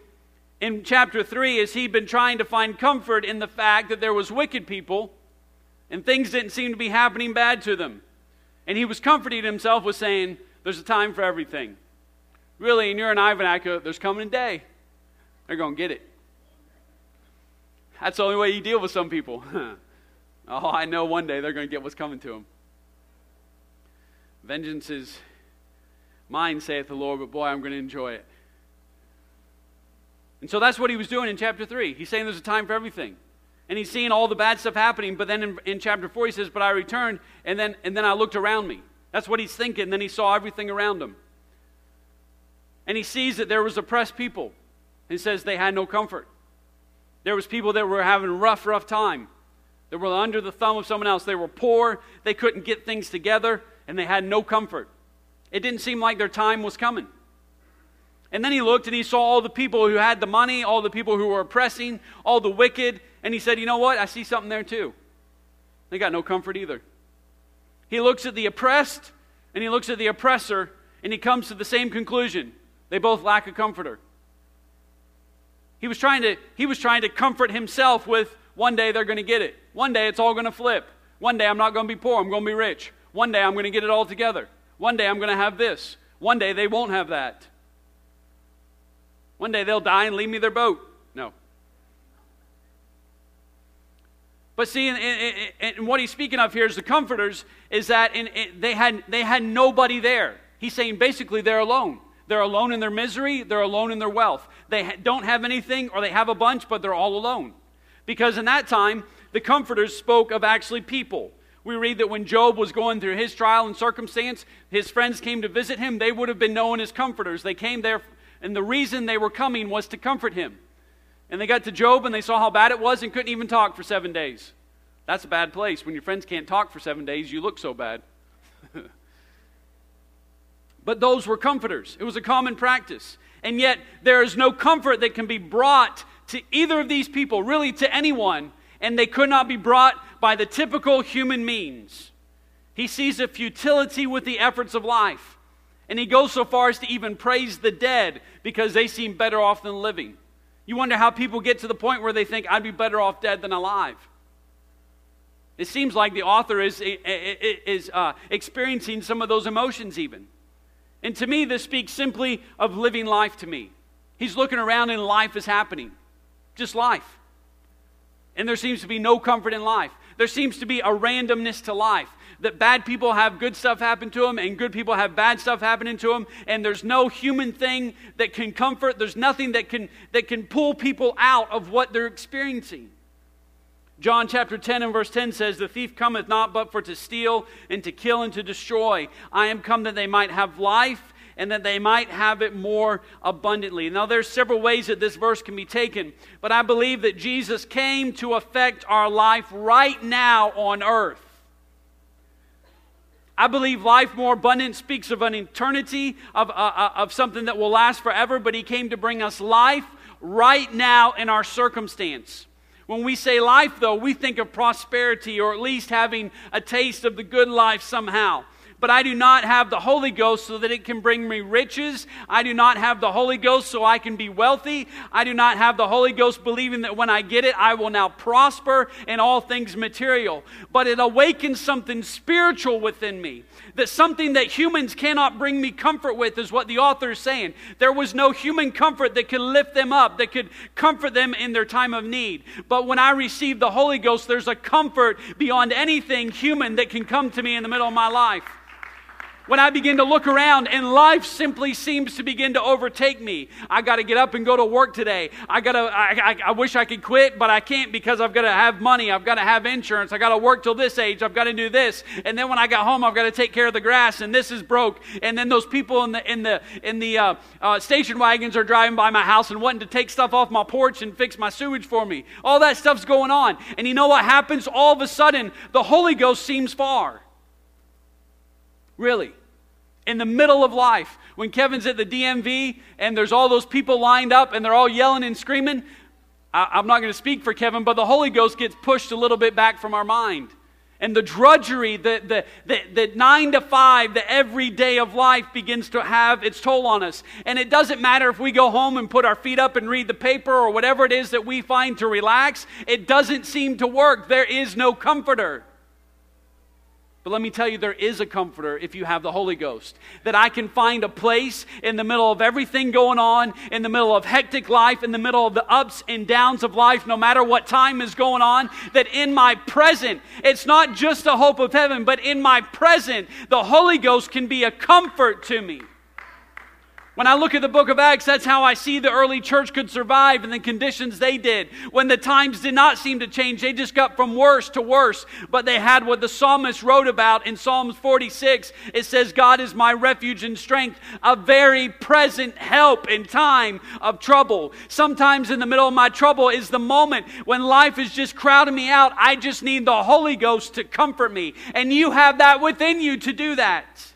in chapter 3 is he'd been trying to find comfort in the fact that there was wicked people and things didn't seem to be happening bad to them. And he was comforting himself with saying, There's a time for everything. Really, in your and I vernacular, there's coming a day. They're going to get it. That's the only way you deal with some people. oh, I know one day they're going to get what's coming to them. Vengeance is mine, saith the Lord, but boy, I'm going to enjoy it. And so that's what he was doing in chapter 3. He's saying there's a time for everything. And he's seeing all the bad stuff happening, but then in, in chapter 4 he says, But I returned, and then, and then I looked around me. That's what he's thinking. Then he saw everything around him and he sees that there was oppressed people. And says they had no comfort. There was people that were having rough, rough time. They were under the thumb of someone else. They were poor. They couldn't get things together, and they had no comfort. It didn't seem like their time was coming. And then he looked and he saw all the people who had the money, all the people who were oppressing, all the wicked, and he said, You know what? I see something there too. They got no comfort either. He looks at the oppressed and he looks at the oppressor, and he comes to the same conclusion. They both lack a comforter. He was trying to, he was trying to comfort himself with one day they're going to get it. One day it's all going to flip. One day I'm not going to be poor, I'm going to be rich. One day I'm going to get it all together. One day I'm going to have this. One day they won't have that. One day they'll die and leave me their boat. No. But see, and, what he's speaking of here is the comforters, is that in, in, they, had, they had nobody there. He's saying basically they're alone. They're alone in their misery, they're alone in their wealth. They don't have anything, or they have a bunch, but they're all alone. Because in that time, the comforters spoke of actually people. We read that when Job was going through his trial and circumstance, his friends came to visit him. They would have been known as comforters. They came there, and the reason they were coming was to comfort him. And they got to Job and they saw how bad it was and couldn't even talk for seven days. That's a bad place. When your friends can't talk for seven days, you look so bad. But those were comforters, it was a common practice. And yet, there is no comfort that can be brought to either of these people, really to anyone, and they could not be brought by the typical human means. He sees a futility with the efforts of life. And he goes so far as to even praise the dead because they seem better off than living. You wonder how people get to the point where they think, I'd be better off dead than alive. It seems like the author is, is uh, experiencing some of those emotions, even. And to me, this speaks simply of living life to me. He's looking around and life is happening. Just life. And there seems to be no comfort in life. There seems to be a randomness to life that bad people have good stuff happen to them and good people have bad stuff happening to them and there's no human thing that can comfort there's nothing that can that can pull people out of what they're experiencing John chapter 10 and verse 10 says, The thief cometh not but for to steal and to kill and to destroy. I am come that they might have life and that they might have it more abundantly. Now, there's several ways that this verse can be taken, but I believe that Jesus came to affect our life right now on earth. I believe life more abundant speaks of an eternity, of, uh, uh, of something that will last forever, but He came to bring us life right now in our circumstance. When we say life, though, we think of prosperity or at least having a taste of the good life somehow but I do not have the Holy Ghost so that it can bring me riches. I do not have the Holy Ghost so I can be wealthy. I do not have the Holy Ghost believing that when I get it, I will now prosper in all things material. But it awakens something spiritual within me. That something that humans cannot bring me comfort with is what the author is saying. There was no human comfort that could lift them up, that could comfort them in their time of need. But when I receive the Holy Ghost, there's a comfort beyond anything human that can come to me in the middle of my life when I begin to look around and life simply seems to begin to overtake me. I got to get up and go to work today. I got to, I, I, I, wish I could quit, but I can't because I've got to have money. I've got to have insurance. I got to work till this age. I've got to do this. And then when I got home, I've got to take care of the grass and this is broke. And then those people in the, in the, in the uh, uh, station wagons are driving by my house and wanting to take stuff off my porch and fix my sewage for me. All that stuff's going on. And you know what happens? All of a sudden, the Holy Ghost seems far. Really. In the middle of life, when Kevin's at the DMV and there's all those people lined up and they're all yelling and screaming, I, am not going to speak for Kevin, but the Holy Ghost gets pushed a little bit back from our mind. And the drudgery, the, the, the, the, nine to five, the every day of life begins to have its toll on us. And it doesn't matter if we go home and put our feet up and read the paper or whatever it is that we find to relax, it doesn't seem to work. There is no comforter. But let me tell you, there is a comforter if you have the Holy Ghost. That I can find a place in the middle of everything going on, in the middle of hectic life, in the middle of the ups and downs of life, no matter what time is going on, that in my present, it's not just a hope of heaven, but in my present, the Holy Ghost can be a comfort to me. When I look at the book of Acts, that's how I see the early church could survive in the conditions they did. When the times did not seem to change, they just got from worse to worse. But they had what the psalmist wrote about in Psalms 46. It says, God is my refuge and strength, a very present help in time of trouble. Sometimes in the middle of my trouble is the moment when life is just crowding me out. I just need the Holy Ghost to comfort me. And you have that within you to do that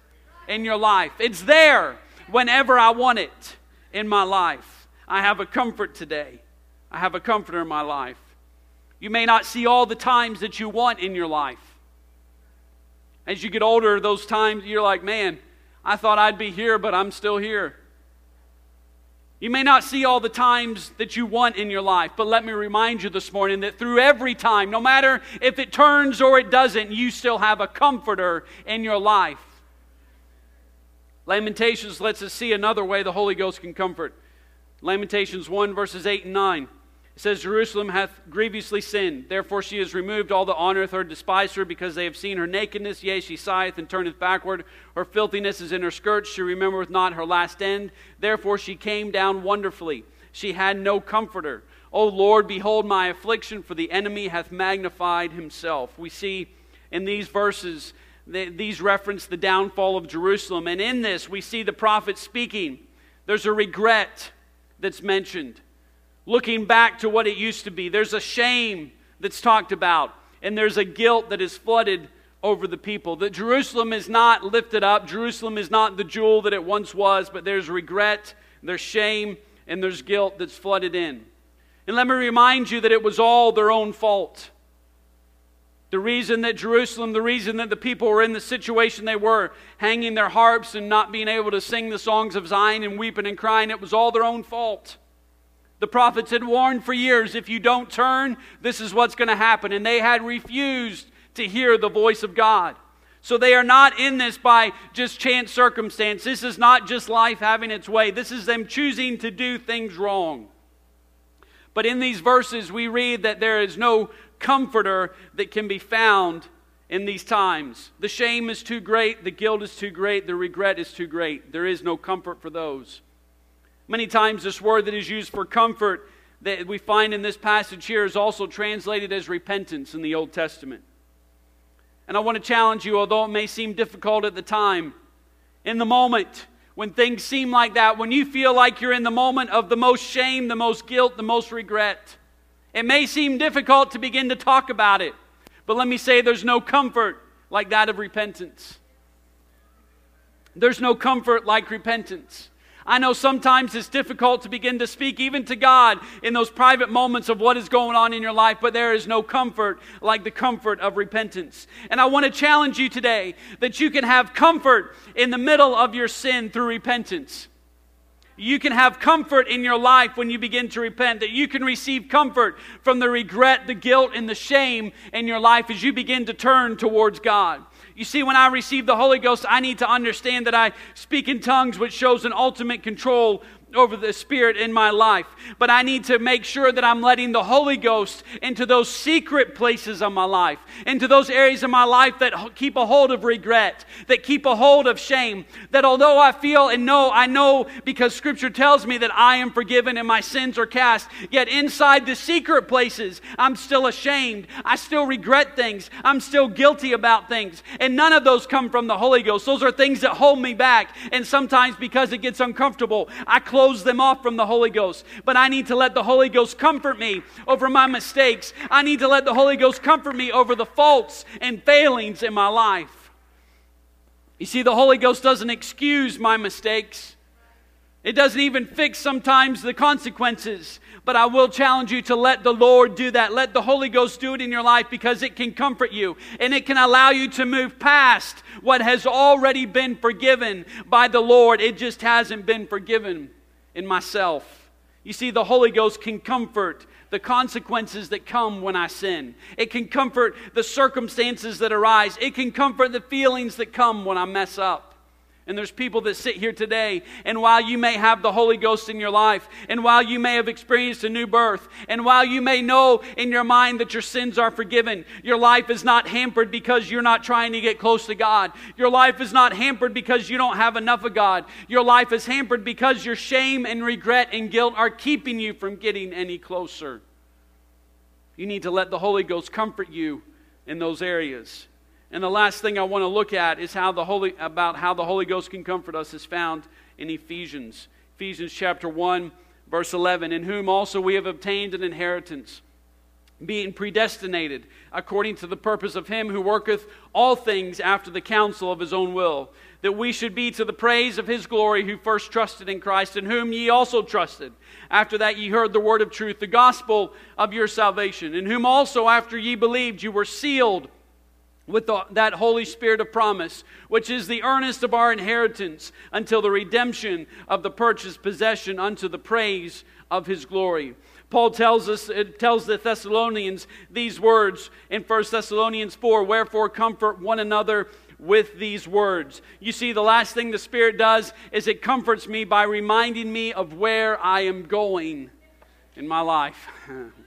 in your life. It's there whenever I want it in my life. I have a comfort today. I have a comforter in my life. You may not see all the times that you want in your life. As you get older, those times you're like, man, I thought I'd be here, but I'm still here. You may not see all the times that you want in your life, but let me remind you this morning that through every time, no matter if it turns or it doesn't, you still have a comforter in your life. Lamentations lets us see another way the Holy Ghost can comfort. Lamentations 1, verses 8 and 9. It says, Jerusalem hath grievously sinned. Therefore she has removed all the honor of her, despised her, because they have seen her nakedness. Yea, she sigheth and turneth backward. Her filthiness is in her skirts. She remembereth not her last end. Therefore she came down wonderfully. She had no comforter. O Lord, behold my affliction, for the enemy hath magnified himself. We see in these verses these reference the downfall of Jerusalem. And in this, we see the prophet speaking. There's a regret that's mentioned, looking back to what it used to be. There's a shame that's talked about, and there's a guilt that is flooded over the people. That Jerusalem is not lifted up, Jerusalem is not the jewel that it once was, but there's regret, there's shame, and there's guilt that's flooded in. And let me remind you that it was all their own fault. The reason that Jerusalem, the reason that the people were in the situation they were, hanging their harps and not being able to sing the songs of Zion and weeping and crying, it was all their own fault. The prophets had warned for years if you don't turn, this is what's going to happen. And they had refused to hear the voice of God. So they are not in this by just chance circumstance. This is not just life having its way. This is them choosing to do things wrong. But in these verses, we read that there is no comforter that can be found in these times. The shame is too great, the guilt is too great, the regret is too great. There is no comfort for those. Many times, this word that is used for comfort that we find in this passage here is also translated as repentance in the Old Testament. And I want to challenge you, although it may seem difficult at the time, in the moment, when things seem like that, when you feel like you're in the moment of the most shame, the most guilt, the most regret, it may seem difficult to begin to talk about it, but let me say there's no comfort like that of repentance. There's no comfort like repentance. I know sometimes it's difficult to begin to speak even to God in those private moments of what is going on in your life, but there is no comfort like the comfort of repentance. And I want to challenge you today that you can have comfort in the middle of your sin through repentance you can have comfort in your life when you begin to repent, that you can receive comfort from the regret, the guilt, and the shame in your life as you begin to turn towards God. You see, when I receive the Holy Ghost, I need to understand that I speak in tongues, which shows an ultimate control over the Spirit in my life. But I need to make sure that I'm letting the Holy Ghost into those secret places of my life, into those areas of my life that keep a hold of regret, that keep a hold of shame. That although I feel and know, I know because Scripture tells me that I am forgiven and my sins are cast, yet inside the secret places, I'm still ashamed. I still regret things. I'm still guilty about things. And none of those come from the Holy Ghost. Those are things that hold me back. And sometimes because it gets uncomfortable, I close close them off from the Holy Ghost. But I need to let the Holy Ghost comfort me over my mistakes. I need to let the Holy Ghost comfort me over the faults and failings in my life. You see, the Holy Ghost doesn't excuse my mistakes. It doesn't even fix sometimes the consequences. But I will challenge you to let the Lord do that. Let the Holy Ghost do it in your life because it can comfort you and it can allow you to move past what has already been forgiven by the Lord. It just hasn't been forgiven in myself. You see, the Holy Ghost can comfort the consequences that come when I sin. It can comfort the circumstances that arise. It can comfort the feelings that come when I mess up. And there's people that sit here today, and while you may have the Holy Ghost in your life, and while you may have experienced a new birth, and while you may know in your mind that your sins are forgiven, your life is not hampered because you're not trying to get close to God. Your life is not hampered because you don't have enough of God. Your life is hampered because your shame and regret and guilt are keeping you from getting any closer. You need to let the Holy Ghost comfort you in those areas. And the last thing I want to look at is how the Holy about how the Holy Ghost can comfort us is found in Ephesians. Ephesians chapter 1 verse 11, in whom also we have obtained an inheritance, being predestinated according to the purpose of him who worketh all things after the counsel of his own will, that we should be to the praise of his glory who first trusted in Christ, in whom ye also trusted. After that ye heard the word of truth, the gospel of your salvation, in whom also after ye believed you were sealed with the, that Holy Spirit of promise, which is the earnest of our inheritance until the redemption of the purchased possession unto the praise of his glory. Paul tells us, it tells the Thessalonians these words in 1 Thessalonians 4 Wherefore comfort one another with these words. You see, the last thing the Spirit does is it comforts me by reminding me of where I am going in my life.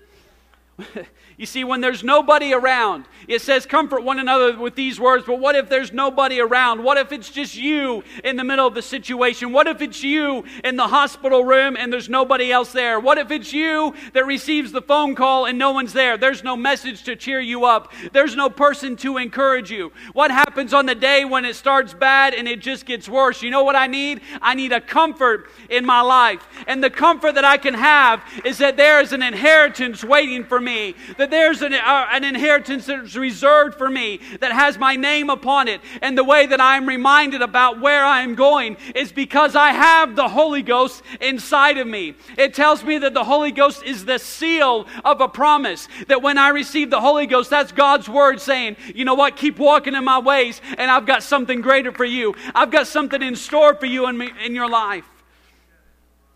You see, when there's nobody around, it says, comfort one another with these words, but what if there's nobody around? What if it's just you in the middle of the situation? What if it's you in the hospital room and there's nobody else there? What if it's you that receives the phone call and no one's there? There's no message to cheer you up, there's no person to encourage you. What happens on the day when it starts bad and it just gets worse? You know what I need? I need a comfort in my life. And the comfort that I can have is that there is an inheritance waiting for me that there's an, uh, an inheritance that's reserved for me that has my name upon it. And the way that I'm reminded about where I'm going is because I have the Holy Ghost inside of me. It tells me that the Holy Ghost is the seal of a promise. That when I receive the Holy Ghost, that's God's word saying, you know what, keep walking in my ways, and I've got something greater for you. I've got something in store for you in, me, in your life.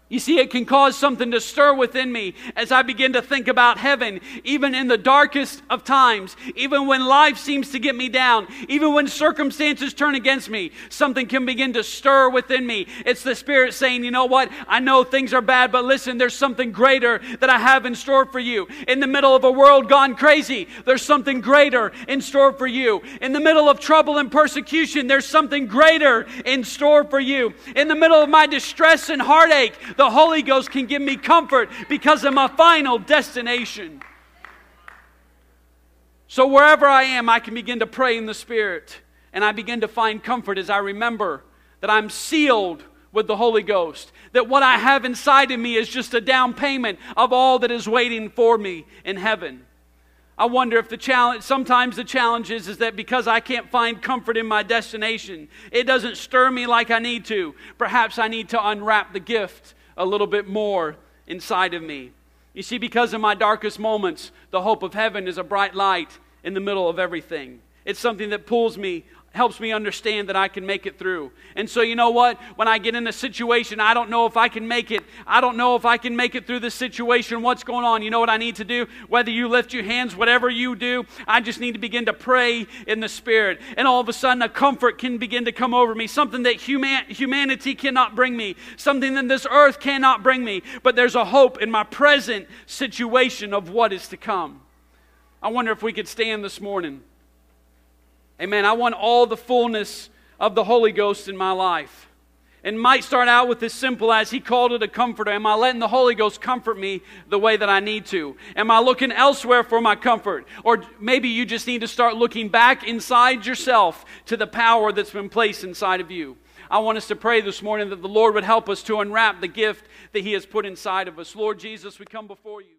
You see, it can cause something to stir within me as I begin to think about heaven, even in the darkest of times, even when life seems to get me down, even when circumstances turn against me, something can begin to stir within me. It's the Spirit saying, you know what? I know things are bad, but listen, there's something greater that I have in store for you. In the middle of a world gone crazy, there's something greater in store for you. In the middle of trouble and persecution, there's something greater in store for you. In the middle of my distress and heartache, the Holy Ghost can give me comfort because of my final destination. So, wherever I am, I can begin to pray in the Spirit. And I begin to find comfort as I remember that I'm sealed with the Holy Ghost. That what I have inside of me is just a down payment of all that is waiting for me in heaven. I wonder if the challenge, sometimes the challenge is, is that because I can't find comfort in my destination, it doesn't stir me like I need to. Perhaps I need to unwrap the gift a little bit more inside of me. You see, because of my darkest moments, the hope of heaven is a bright light in the middle of everything. It's something that pulls me helps me understand that I can make it through. And so, you know what? When I get in a situation, I don't know if I can make it. I don't know if I can make it through this situation. What's going on? You know what I need to do? Whether you lift your hands, whatever you do, I just need to begin to pray in the Spirit. And all of a sudden, a comfort can begin to come over me. Something that human, humanity cannot bring me. Something that this earth cannot bring me. But there's a hope in my present situation of what is to come. I wonder if we could stand this morning. Amen. I want all the fullness of the Holy Ghost in my life. And might start out with as simple as He called it a comforter. Am I letting the Holy Ghost comfort me the way that I need to? Am I looking elsewhere for my comfort? Or maybe you just need to start looking back inside yourself to the power that's been placed inside of you. I want us to pray this morning that the Lord would help us to unwrap the gift that He has put inside of us. Lord Jesus, we come before you.